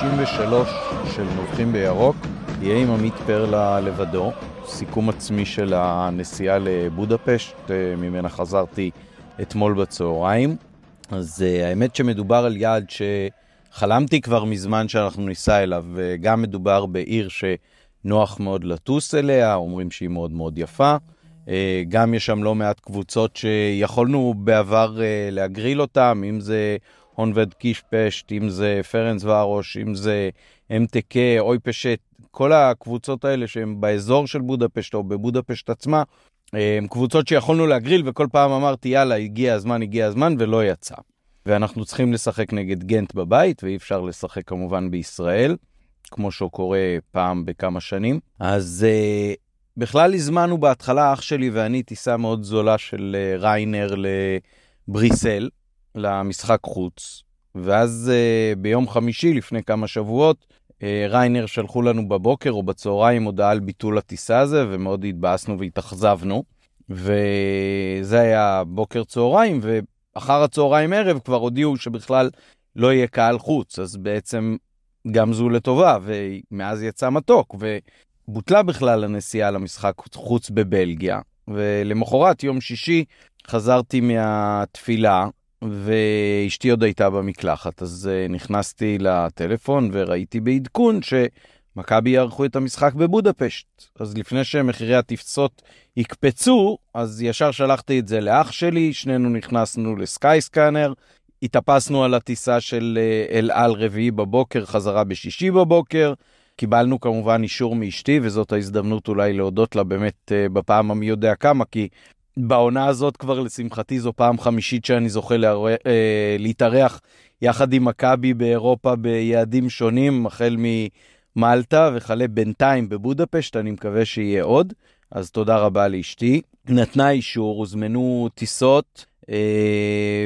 493 של נובחים בירוק, יהיה עם עמית פרלה לבדו, סיכום עצמי של הנסיעה לבודפשט, אה, ממנה חזרתי אתמול בצהריים. אז uh, האמת שמדובר על יעד שחלמתי כבר מזמן שאנחנו ניסע אליו, וגם מדובר בעיר שנוח מאוד לטוס אליה, אומרים שהיא מאוד מאוד יפה. גם יש שם לא מעט קבוצות שיכולנו בעבר להגריל אותן, אם זה הונבד קישפשט, אם זה פרנס וארוש, אם זה MTK, אוי פשט, כל הקבוצות האלה שהן באזור של בודפשט או בבודפשט עצמה, הם קבוצות שיכולנו להגריל, וכל פעם אמרתי, יאללה, הגיע הזמן, הגיע הזמן, ולא יצא. ואנחנו צריכים לשחק נגד גנט בבית, ואי אפשר לשחק כמובן בישראל, כמו שהוא קורה פעם בכמה שנים. אז uh, בכלל הזמנו בהתחלה, אח שלי ואני, טיסה מאוד זולה של uh, ריינר לבריסל, למשחק חוץ. ואז uh, ביום חמישי, לפני כמה שבועות, אה, ריינר שלחו לנו בבוקר או בצהריים הודעה על ביטול הטיסה הזה, ומאוד התבאסנו והתאכזבנו. וזה היה בוקר צהריים, ואחר הצהריים ערב כבר הודיעו שבכלל לא יהיה קהל חוץ, אז בעצם גם זו לטובה, ומאז יצא מתוק, ובוטלה בכלל הנסיעה למשחק חוץ בבלגיה. ולמחרת, יום שישי, חזרתי מהתפילה, ואשתי עוד הייתה במקלחת, אז uh, נכנסתי לטלפון וראיתי בעדכון שמכבי יערכו את המשחק בבודפשט. אז לפני שמחירי הטיפסות יקפצו, אז ישר שלחתי את זה לאח שלי, שנינו נכנסנו לסקייסקאנר, התאפסנו על הטיסה של uh, אל על רביעי בבוקר, חזרה בשישי בבוקר. קיבלנו כמובן אישור מאשתי, וזאת ההזדמנות אולי להודות לה באמת uh, בפעם המי יודע כמה, כי בעונה הזאת כבר לשמחתי זו פעם חמישית שאני זוכה להר... אה, להתארח יחד עם מכבי באירופה ביעדים שונים, החל ממלטה וכלה בינתיים בבודפשט, אני מקווה שיהיה עוד. אז תודה רבה לאשתי. נתנה אישור, הוזמנו טיסות,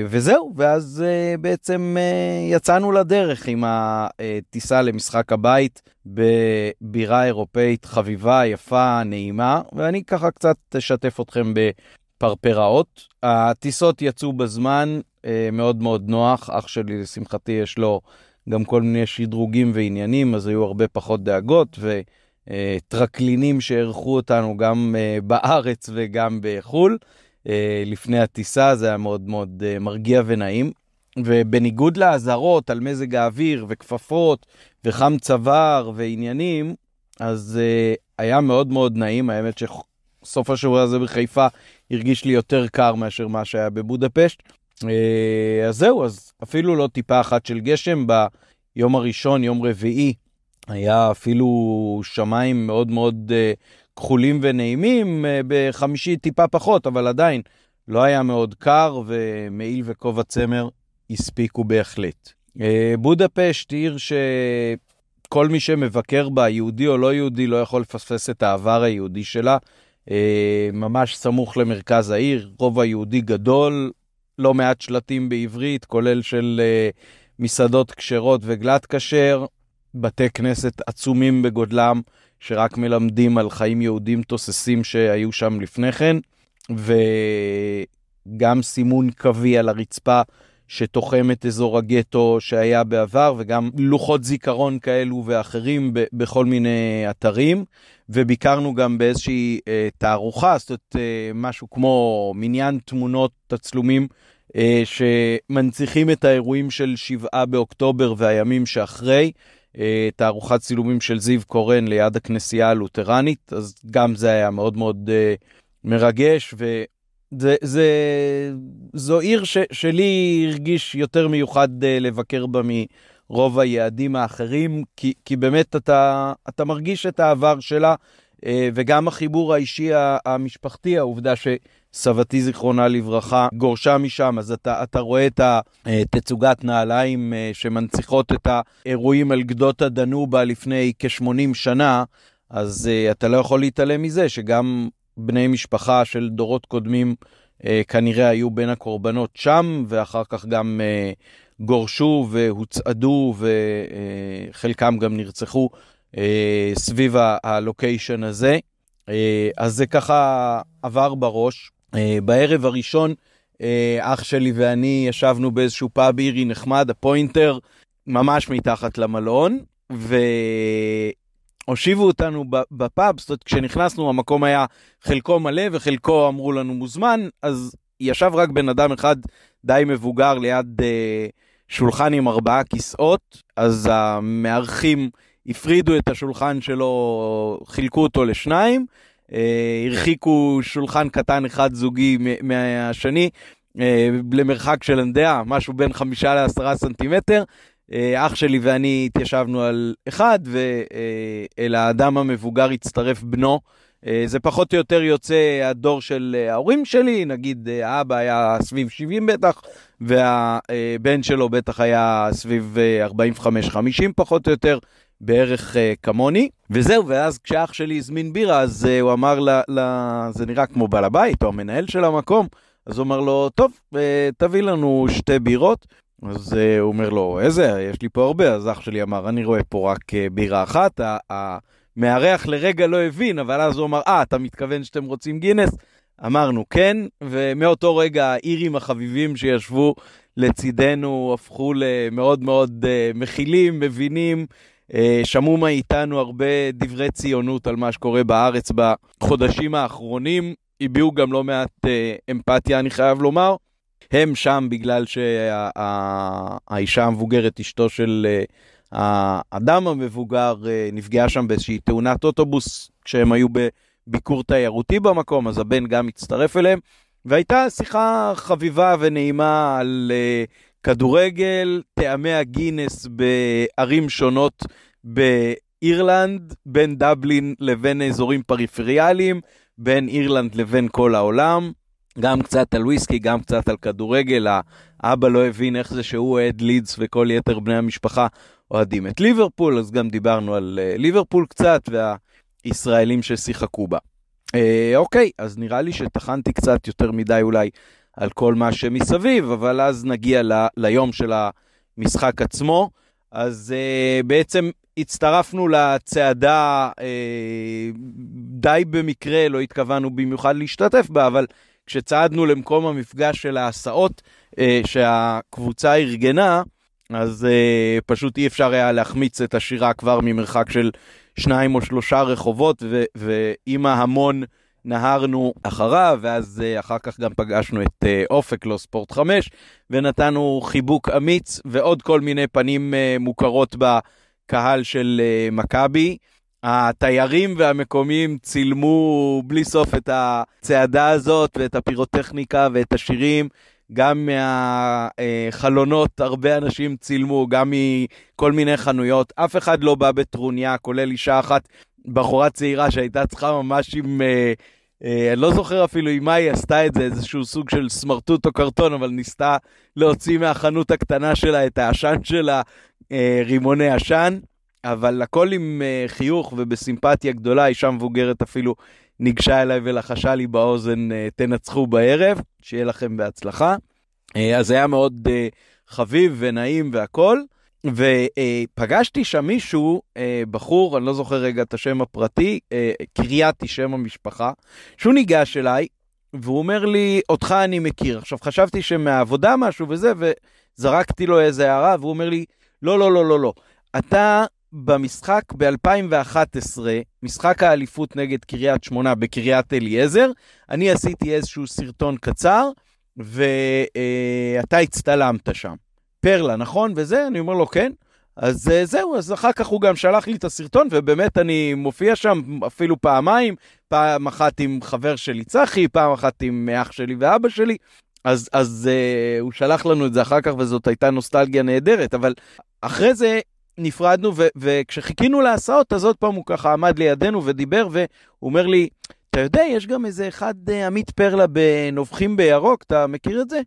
וזהו, ואז אה, בעצם אה, יצאנו לדרך עם הטיסה למשחק הבית בבירה אירופאית חביבה, יפה, נעימה, ואני ככה קצת אשתף אתכם בפרפראות. הטיסות יצאו בזמן, מאוד מאוד נוח, אח שלי לשמחתי יש לו גם כל מיני שדרוגים ועניינים, אז היו הרבה פחות דאגות, וטרקלינים שאירחו אותנו גם בארץ וגם בחו"ל. אה, לפני הטיסה, זה היה מאוד מאוד אה, מרגיע ונעים. ובניגוד לאזהרות על מזג האוויר וכפפות וחם צוואר ועניינים, אז uh, היה מאוד מאוד נעים. האמת שסוף השבוע הזה בחיפה הרגיש לי יותר קר מאשר מה שהיה בבודפשט. Uh, אז זהו, אז אפילו לא טיפה אחת של גשם. ביום הראשון, יום רביעי, היה אפילו שמיים מאוד מאוד uh, כחולים ונעימים, אה, בחמישי טיפה פחות, אבל עדיין לא היה מאוד קר, ומעיל וכובע צמר הספיקו בהחלט. אה, בודפשט עיר שכל מי שמבקר בה, יהודי או לא יהודי, לא יכול לפספס את העבר היהודי שלה. אה, ממש סמוך למרכז העיר, רובע יהודי גדול, לא מעט שלטים בעברית, כולל של מסעדות כשרות וגלת כשר, בתי כנסת עצומים בגודלם. שרק מלמדים על חיים יהודים תוססים שהיו שם לפני כן, וגם סימון קווי על הרצפה שתוחם את אזור הגטו שהיה בעבר, וגם לוחות זיכרון כאלו ואחרים ב- בכל מיני אתרים. וביקרנו גם באיזושהי אה, תערוכה, זאת אומרת, אה, משהו כמו מניין תמונות, תצלומים, אה, שמנציחים את האירועים של 7 באוקטובר והימים שאחרי. אה, תערוכת צילומים של זיו קורן ליד הכנסייה הלותרנית, אז גם זה היה מאוד מאוד uh, מרגש, וזו עיר ש, שלי הרגיש יותר מיוחד uh, לבקר בה מרוב היעדים האחרים, כי, כי באמת אתה, אתה מרגיש את העבר שלה, וגם החיבור האישי המשפחתי, העובדה ש... סבתי זיכרונה לברכה גורשה משם, אז אתה, אתה רואה את התצוגת נעליים אה, שמנציחות את האירועים על גדות הדנובה לפני כ-80 שנה, אז uh, אתה לא יכול להתעלם מזה שגם בני משפחה של דורות קודמים כנראה היו בין הקורבנות שם, ואחר כך גם גורשו והוצעדו, וחלקם גם נרצחו סביב ה location הזה. אז זה ככה עבר בראש. אה, בערב הראשון, אה, אח שלי ואני ישבנו באיזשהו פאב אירי נחמד, הפוינטר, ממש מתחת למלון, והושיבו אותנו בפאב, זאת אומרת, כשנכנסנו המקום היה חלקו מלא וחלקו אמרו לנו מוזמן, אז ישב רק בן אדם אחד די מבוגר ליד אה, שולחן עם ארבעה כיסאות, אז המארחים הפרידו את השולחן שלו, חילקו אותו לשניים, הרחיקו שולחן קטן אחד זוגי מהשני, אה, למרחק של, אני משהו בין חמישה לעשרה סנטימטר. אה, אח שלי ואני התיישבנו על אחד, ואל האדם המבוגר הצטרף בנו. זה פחות או יותר יוצא הדור של ההורים שלי, נגיד האבא היה סביב 70 בטח, והבן שלו בטח היה סביב 45-50 פחות או יותר. בערך uh, כמוני, וזהו, ואז כשאח שלי הזמין בירה, אז uh, הוא אמר לה, לה, זה נראה כמו בעל הבית, או המנהל של המקום, אז הוא אמר לו, טוב, uh, תביא לנו שתי בירות. אז uh, הוא אומר לו, איזה, יש לי פה הרבה, אז אח שלי אמר, אני רואה פה רק uh, בירה אחת. המארח לרגע לא הבין, אבל אז הוא אמר, אה, אתה מתכוון שאתם רוצים גינס? אמרנו כן, ומאותו רגע האירים החביבים שישבו לצידנו הפכו למאוד מאוד uh, מכילים, מבינים, שמעו מאיתנו הרבה דברי ציונות על מה שקורה בארץ בחודשים האחרונים, הביעו גם לא מעט אה, אמפתיה, אני חייב לומר. הם שם בגלל שהאישה המבוגרת, אשתו של אה, האדם המבוגר, נפגעה שם באיזושהי תאונת אוטובוס כשהם היו בביקור תיירותי במקום, אז הבן גם הצטרף אליהם. והייתה שיחה חביבה ונעימה על כדורגל, טעמי הגינס בערים שונות באירלנד, בין דבלין לבין אזורים פריפריאליים, בין אירלנד לבין כל העולם. גם קצת על וויסקי, גם קצת על כדורגל. האבא לא הבין איך זה שהוא אוהד לידס וכל יתר בני המשפחה אוהדים את ליברפול, אז גם דיברנו על uh, ליברפול קצת והישראלים ששיחקו בה. Uh, אוקיי, אז נראה לי שטחנתי קצת יותר מדי אולי על כל מה שמסביב, אבל אז נגיע ל, ליום של המשחק עצמו. אז uh, בעצם הצטרפנו לצעדה uh, די במקרה, לא התכוונו במיוחד להשתתף בה, אבל כשצעדנו למקום המפגש של ההסעות uh, שהקבוצה ארגנה, אז uh, פשוט אי אפשר היה להחמיץ את השירה כבר ממרחק של שניים או שלושה רחובות, ועם ההמון נהרנו אחריו, ואז uh, אחר כך גם פגשנו את uh, אופק, לא ספורט 5, ונתנו חיבוק אמיץ ועוד כל מיני פנים uh, מוכרות בקהל של מכבי. התיירים והמקומיים צילמו בלי סוף את הצעדה הזאת ואת הפירוטכניקה ואת השירים. גם מהחלונות הרבה אנשים צילמו, גם מכל מיני חנויות. אף אחד לא בא בטרוניה, כולל אישה אחת, בחורה צעירה שהייתה צריכה ממש עם uh, אה, אני לא זוכר אפילו מה היא עשתה את זה, איזשהו סוג של סמרטוט או קרטון, אבל ניסתה להוציא מהחנות הקטנה שלה את העשן שלה, אה, רימוני עשן, אבל הכל עם אה, חיוך ובסימפתיה גדולה, אישה מבוגרת אפילו ניגשה אליי ולחשה לי באוזן, תנצחו בערב, שיהיה לכם בהצלחה. אז היה מאוד חביב ונעים והכל. ופגשתי שם מישהו, אה, בחור, אני לא זוכר רגע את השם הפרטי, אה, קרייתי שם המשפחה, שהוא ניגש אליי, והוא אומר לי, אותך אני מכיר. עכשיו, חשבתי שמהעבודה משהו וזה, וזרקתי לו איזה הערה, והוא אומר לי, לא, לא, לא, לא, לא. אתה במשחק ב-2011, משחק האליפות נגד קריית שמונה בקריית אליעזר, אני עשיתי איזשהו סרטון קצר, ואתה הצטלמת שם. פרלה, נכון? וזה, אני אומר לו, כן. אז uh, זהו, אז אחר כך הוא גם שלח לי את הסרטון, ובאמת אני מופיע שם אפילו פעמיים, פעם אחת עם חבר שלי צחי, פעם אחת עם אח שלי ואבא שלי. אז, אז uh, הוא שלח לנו את זה אחר כך, וזאת הייתה נוסטלגיה נהדרת, אבל אחרי זה נפרדנו, ו- וכשחיכינו להסעות, אז עוד פעם הוא ככה עמד לידינו ודיבר, והוא אומר לי, אתה יודע, יש גם איזה אחד, uh, עמית פרלה בנובחים בירוק, אתה מכיר את זה?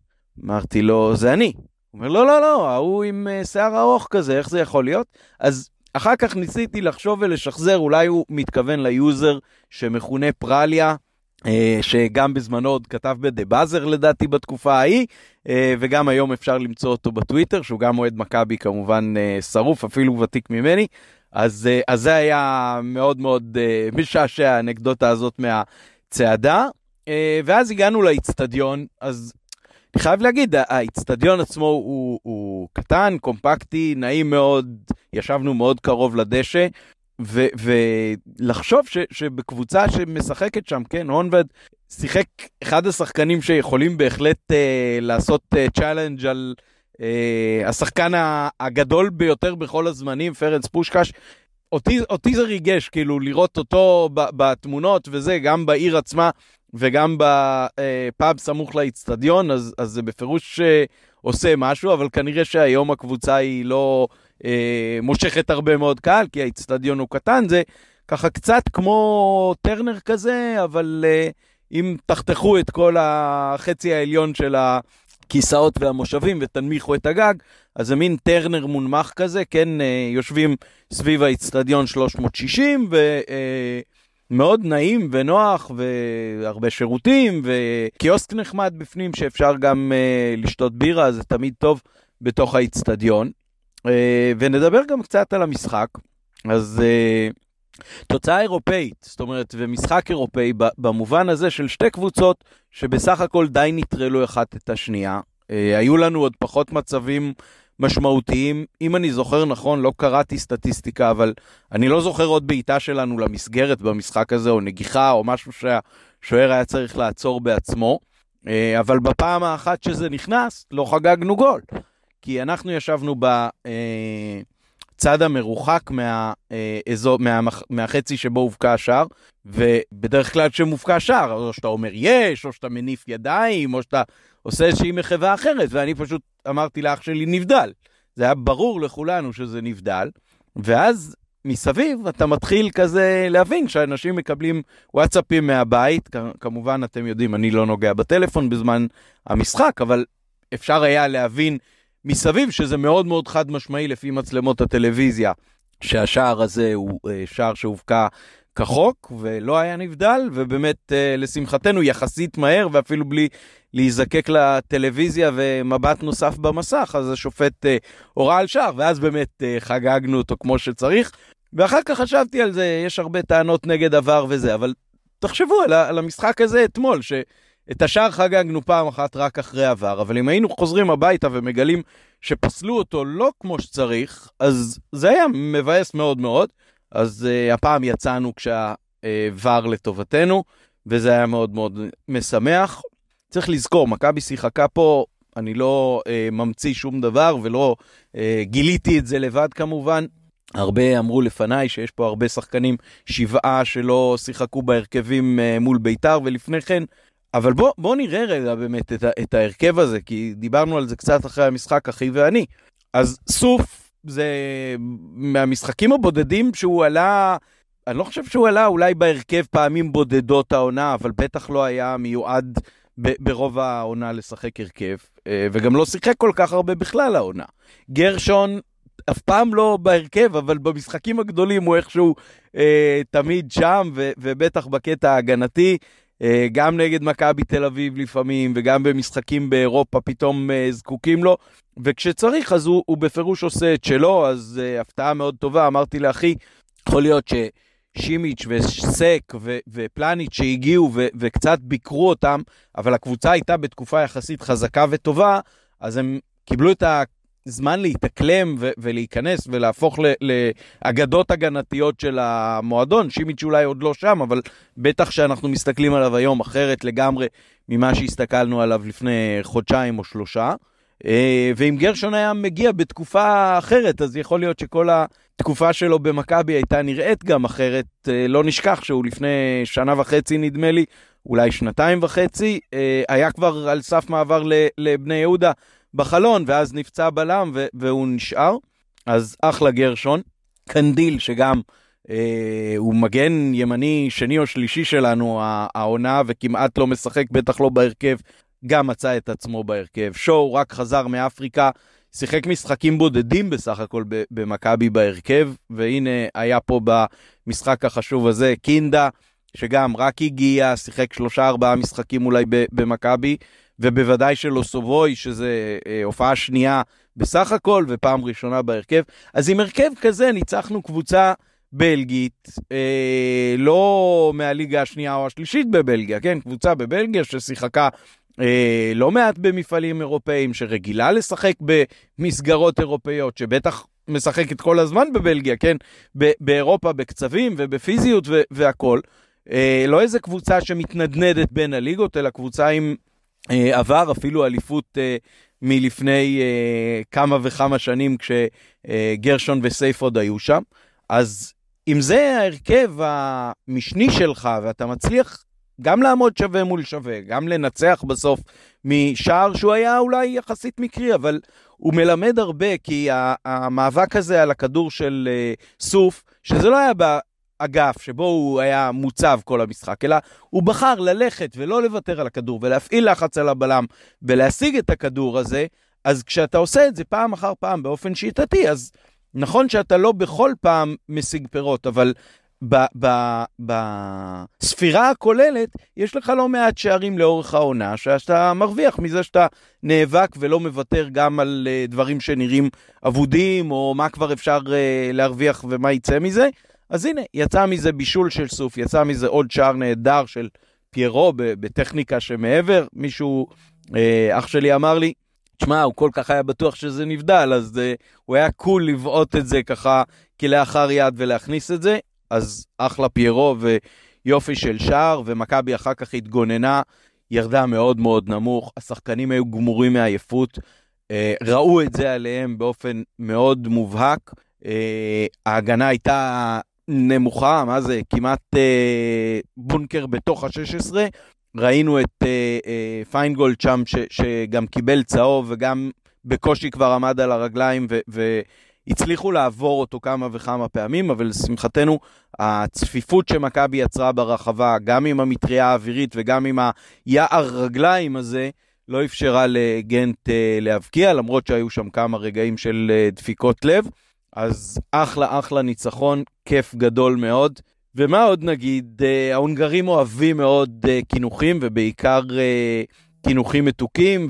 אמרתי לו, זה אני. הוא אומר, לא, לא, לא, ההוא עם uh, שיער ארוך כזה, איך זה יכול להיות? אז אחר כך ניסיתי לחשוב ולשחזר, אולי הוא מתכוון ל user שמכונה פרליה, uh, שגם בזמנו עוד כתב ב The Buzzer לדעתי בתקופה ההיא, uh, וגם היום אפשר למצוא אותו בטוויטר, שהוא גם אוהד מכבי כמובן שרוף, אפילו ותיק ממני. אז, אז זה היה מאוד מאוד משעשע האנקדוטה הזאת מהצעדה. ואז הגענו לאיצטדיון, אז אני חייב להגיד, האיצטדיון עצמו הוא, הוא קטן, קומפקטי, נעים מאוד, ישבנו מאוד קרוב לדשא, ו, ולחשוב ש, שבקבוצה שמשחקת שם, כן, הונבד שיחק אחד השחקנים שיכולים בהחלט אה, לעשות אה, challenge על אה, השחקן הגדול ביותר בכל הזמנים, פרנס פושקש. אותי, אותי זה ריגש, כאילו, לראות אותו בתמונות וזה, גם בעיר עצמה וגם בפאב סמוך לאיצטדיון, אז, אז זה בפירוש אה, עושה משהו, אבל כנראה שהיום הקבוצה היא לא אה, מושכת הרבה מאוד קהל, כי האיצטדיון הוא קטן, זה ככה קצת כמו טרנר כזה, אבל אה, אם תחתכו את כל החצי העליון של הכיסאות והמושבים ותנמיכו את הגג, אז זה מין טרנר מונמך כזה, כן, אה, יושבים סביב האיצטדיון 360, ומאוד אה, נעים ונוח, והרבה שירותים, וקיוסק נחמד בפנים שאפשר גם אה, לשתות בירה, זה תמיד טוב בתוך האיצטדיון. ונדבר גם קצת על המשחק. אז תוצאה אירופאית, זאת אומרת, ומשחק אירופאי במובן הזה של שתי קבוצות שבסך הכל די נטרלו אחת את השנייה. היו לנו עוד פחות מצבים משמעותיים. אם אני זוכר נכון, לא קראתי סטטיסטיקה, אבל אני לא זוכר עוד בעיטה שלנו למסגרת במשחק הזה, או נגיחה, או משהו שהשוער היה צריך לעצור בעצמו. אה, אבל בפעם האחת שזה נכנס, לא חגגנו גול. כי אנחנו ישבנו בצד המרוחק מהאזור, מה, מהחצי שבו הובקע השער, ובדרך כלל כשמובקע שער, או שאתה אומר יש, או שאתה מניף ידיים, או שאתה עושה איזושהי מחווה אחרת, ואני פשוט אמרתי לאח שלי נבדל. זה היה ברור לכולנו שזה נבדל, ואז מסביב אתה מתחיל כזה להבין שאנשים מקבלים וואטסאפים מהבית, כמובן אתם יודעים, אני לא נוגע בטלפון בזמן המשחק, אבל אפשר היה להבין מסביב שזה מאוד מאוד חד משמעי לפי מצלמות הטלוויזיה, שהשער הזה הוא אה, שער שהובקע כחוק ולא היה נבדל, ובאמת אה, לשמחתנו יחסית מהר ואפילו בלי להיזקק לטלוויזיה ומבט נוסף במסך, אז השופט אה, הורה על שער, ואז באמת אה, חגגנו אותו כמו שצריך. ואחר כך חשבתי על זה, יש הרבה טענות נגד עבר וזה, אבל תחשבו על, על המשחק הזה אתמול, שאת השער חגגנו פעם אחת רק אחרי עבר, אבל אם היינו חוזרים הביתה ומגלים שפסלו אותו לא כמו שצריך, אז זה היה מבאס מאוד מאוד. אז uh, הפעם יצאנו כשהעבר לטובתנו, וזה היה מאוד מאוד משמח. צריך לזכור, מכבי שיחקה פה, אני לא uh, ממציא שום דבר ולא uh, גיליתי את זה לבד כמובן. הרבה אמרו לפניי שיש פה הרבה שחקנים, שבעה שלא שיחקו בהרכבים uh, מול בית"ר ולפני כן. אבל בוא, בוא נראה רגע באמת את, את ההרכב הזה, כי דיברנו על זה קצת אחרי המשחק, אחי ואני. אז סוף זה מהמשחקים הבודדים שהוא עלה, אני לא חושב שהוא עלה אולי בהרכב פעמים בודדות העונה, אבל בטח לא היה מיועד ברוב העונה לשחק הרכב, אה, וגם לא שיחק כל כך הרבה בכלל העונה. גרשון אף פעם לא בהרכב, אבל במשחקים הגדולים הוא איכשהו אה, תמיד שם, ו- ובטח בקטע ההגנתי. אה, גם נגד מכבי תל אביב לפעמים, וגם במשחקים באירופה פתאום אה, זקוקים לו. וכשצריך, אז הוא, הוא בפירוש עושה את שלו, אז uh, הפתעה מאוד טובה. אמרתי לאחי, יכול להיות ששימיץ' וסק ו- ופלניץ' שהגיעו ו- וקצת ביקרו אותם, אבל הקבוצה הייתה בתקופה יחסית חזקה וטובה, אז הם קיבלו את הזמן להתאקלם ו- ולהיכנס ולהפוך לאגדות הגנתיות של המועדון. שימיץ' אולי עוד לא שם, אבל בטח שאנחנו מסתכלים עליו היום אחרת לגמרי ממה שהסתכלנו עליו לפני חודשיים או שלושה. אה, ואם גרשון היה מגיע בתקופה אחרת, אז יכול להיות שכל התקופה שלו במכבי הייתה נראית גם אחרת. אה, לא נשכח שהוא לפני שנה וחצי, נדמה לי, אולי שנתיים וחצי, אה, היה כבר על סף מעבר לבני יהודה בחלון, ואז נפצע בלם והוא נשאר. אז אחלה גרשון. קנדיל, שגם אה, הוא מגן ימני שני או שלישי שלנו העונה, וכמעט לא משחק, בטח לא בהרכב גם מצא את עצמו בהרכב. שואו רק חזר מאפריקה, שיחק משחקים בודדים בסך הכל במכבי בהרכב, והנה היה פה במשחק החשוב הזה קינדה, שגם רק הגיע, שיחק שלושה ארבעה משחקים אולי במכבי, ובוודאי שלו סובוי, שזה אה, הופעה שנייה בסך הכל, ופעם ראשונה בהרכב. אז עם הרכב כזה ניצחנו קבוצה בלגית, אה, לא מהליגה השנייה או השלישית בבלגיה, כן? קבוצה בבלגיה ששיחקה אה, לא מעט במפעלים אירופאיים, שרגילה לשחק במסגרות אירופאיות, שבטח משחקת כל הזמן בבלגיה, כן? באירופה בקצבים ובפיזיות והכול. אה, לא איזה קבוצה שמתנדנדת בין הליגות, אלא קבוצה עם עבר, אפילו אליפות אה, מלפני אה, כמה וכמה שנים כשגרשון אה, וסייף עוד היו שם. אז אם זה ההרכב המשני שלך ואתה מצליח גם לעמוד שווה מול שווה, גם לנצח בסוף משער שהוא היה אולי יחסית מקרי, אבל הוא מלמד הרבה, כי המאבק הזה על הכדור של סוף, שזה לא היה באגף שבו הוא היה מוצב כל המשחק, אלא הוא בחר ללכת ולא לוותר על הכדור ולהפעיל לחץ על הבלם ולהשיג את הכדור הזה, אז כשאתה עושה את זה פעם אחר פעם באופן שיטתי, אז נכון שאתה לא בכל פעם משיג פירות, אבל בספירה הכוללת, יש לך לא מעט שערים לאורך העונה, שאתה מרוויח מזה שאתה נאבק ולא מוותר גם על uh, דברים שנראים אבודים, או מה כבר אפשר uh, להרוויח ומה יצא מזה. אז הנה, יצא מזה בישול של סוף, יצא מזה עוד שער נהדר של פיירו בטכניקה שמעבר. מישהו, uh, אח שלי אמר לי, תשמע, הוא כל כך היה בטוח שזה נבדל, אז uh, הוא היה קול לבעוט את זה ככה כלאחר יד ולהכניס את זה. אז אחלה פיירו ויופי של שער, ומכבי אחר כך התגוננה, ירדה מאוד מאוד נמוך, השחקנים היו גמורים מעייפות, אה, ראו את זה עליהם באופן מאוד מובהק. אה, ההגנה הייתה נמוכה, מה זה? כמעט אה, בונקר בתוך ה-16. ראינו את פיינגולד שם, ש, שגם קיבל צהוב וגם בקושי כבר עמד על הרגליים, ו, ו, הצליחו לעבור אותו כמה וכמה פעמים, אבל לשמחתנו, הצפיפות שמכבי יצרה ברחבה, גם עם המטריה האווירית וגם עם היער רגליים הזה, לא אפשרה לגנט uh, להבקיע, למרות שהיו שם כמה רגעים של uh, דפיקות לב. אז אחלה אחלה ניצחון, כיף גדול מאוד. ומה עוד נגיד, uh, ההונגרים אוהבים מאוד uh, קינוחים, ובעיקר uh, קינוחים מתוקים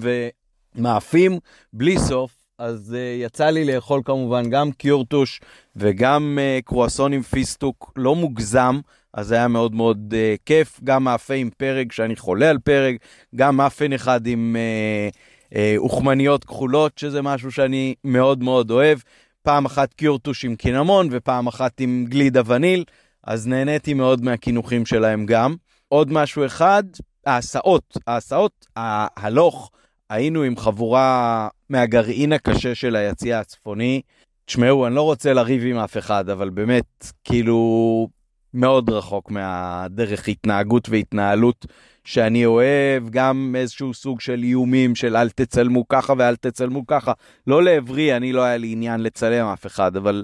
ומאפים, בלי סוף. אז uh, יצא לי לאכול כמובן גם קיורטוש וגם uh, קרואסון עם פיסטוק, לא מוגזם, אז זה היה מאוד מאוד uh, כיף. גם מאפה עם פרק, שאני חולה על פרק, גם מאפן אחד עם uh, uh, אוכמניות כחולות, שזה משהו שאני מאוד מאוד אוהב. פעם אחת קיורטוש עם קינמון ופעם אחת עם גלידה וניל, אז נהניתי מאוד מהקינוחים שלהם גם. עוד משהו אחד, ההסעות, ההסעות, ההלוך. היינו עם חבורה מהגרעין הקשה של היציע הצפוני. תשמעו, אני לא רוצה לריב עם אף אחד, אבל באמת, כאילו, מאוד רחוק מהדרך התנהגות והתנהלות שאני אוהב, גם איזשהו סוג של איומים של אל תצלמו ככה ואל תצלמו ככה. לא לעברי, אני לא היה לי עניין לצלם אף אחד, אבל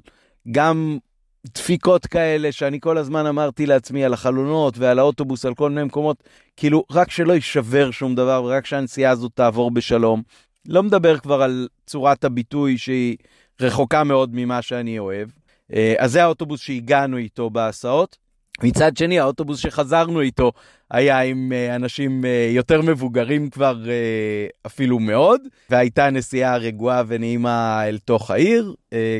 גם דפיקות כאלה שאני כל הזמן אמרתי לעצמי על החלונות ועל האוטובוס, על כל מיני מקומות, כאילו, רק שלא יישבר שום דבר ורק שהנסיעה הזאת תעבור בשלום. לא מדבר כבר על צורת הביטוי שהיא רחוקה מאוד ממה שאני אוהב. אה, אז זה האוטובוס שהגענו איתו בהסעות. מצד שני, האוטובוס שחזרנו איתו היה עם אה, אנשים אה, יותר מבוגרים כבר אפילו מאוד, והייתה נסיעה רגועה ונעימה אל תוך העיר,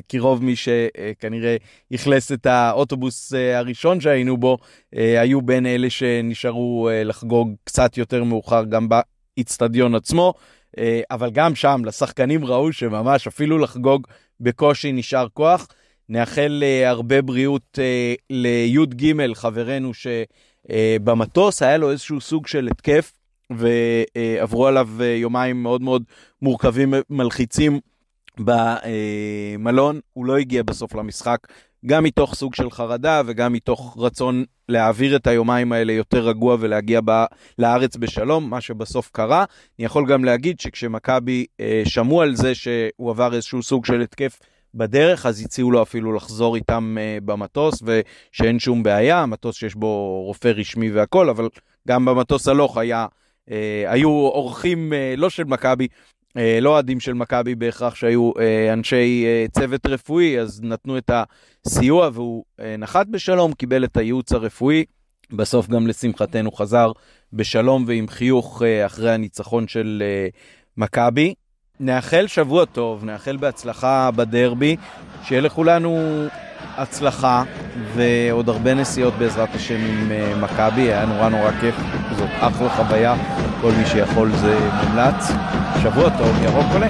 כי רוב מי שכנראה אכלס את האוטובוס הראשון שהיינו בו, היו בין אלה שנשארו לחגוג קצת יותר מאוחר גם באיצטדיון עצמו. אבל גם שם, לשחקנים ראו שממש אפילו לחגוג בקושי נשאר כוח. נאחל אה, הרבה בריאות אה, לי"ג, חברנו שבמטוס היה לו איזשהו סוג של התקף, ועברו עליו יומיים מאוד מאוד מורכבים, מלחיצים במלון. הוא לא הגיע בסוף למשחק, גם מתוך סוג של חרדה וגם מתוך רצון להעביר את היומיים האלה יותר רגוע ולהגיע ב, לארץ בשלום, מה שבסוף קרה. אני יכול גם להגיד שכשמכבי אה, שמעו על זה שהוא עבר איזשהו סוג של התקף בדרך, אז הציעו לו אפילו לחזור איתם אה, במטוס, ושאין שום בעיה, מטוס שיש בו רופא רשמי והכול, אבל גם במטוס הלוך היה, אה, היו אורחים אה, לא של מכבי, אה, לא אוהדים של מכבי בהכרח שהיו אה, אנשי אה, צוות רפואי, אז נתנו את הסיוע והוא נחת בשלום, קיבל את הייעוץ הרפואי. בסוף גם לשמחתנו חזר בשלום ועם חיוך אחרי הניצחון של מכבי. נאחל שבוע טוב, נאחל בהצלחה בדרבי, שיהיה לכולנו הצלחה ועוד הרבה נסיעות בעזרת השם עם מכבי, היה נורא נורא כיף זאת אחלה חוויה, כל מי שיכול זה מומלץ. שבוע טוב, ירוק עולה.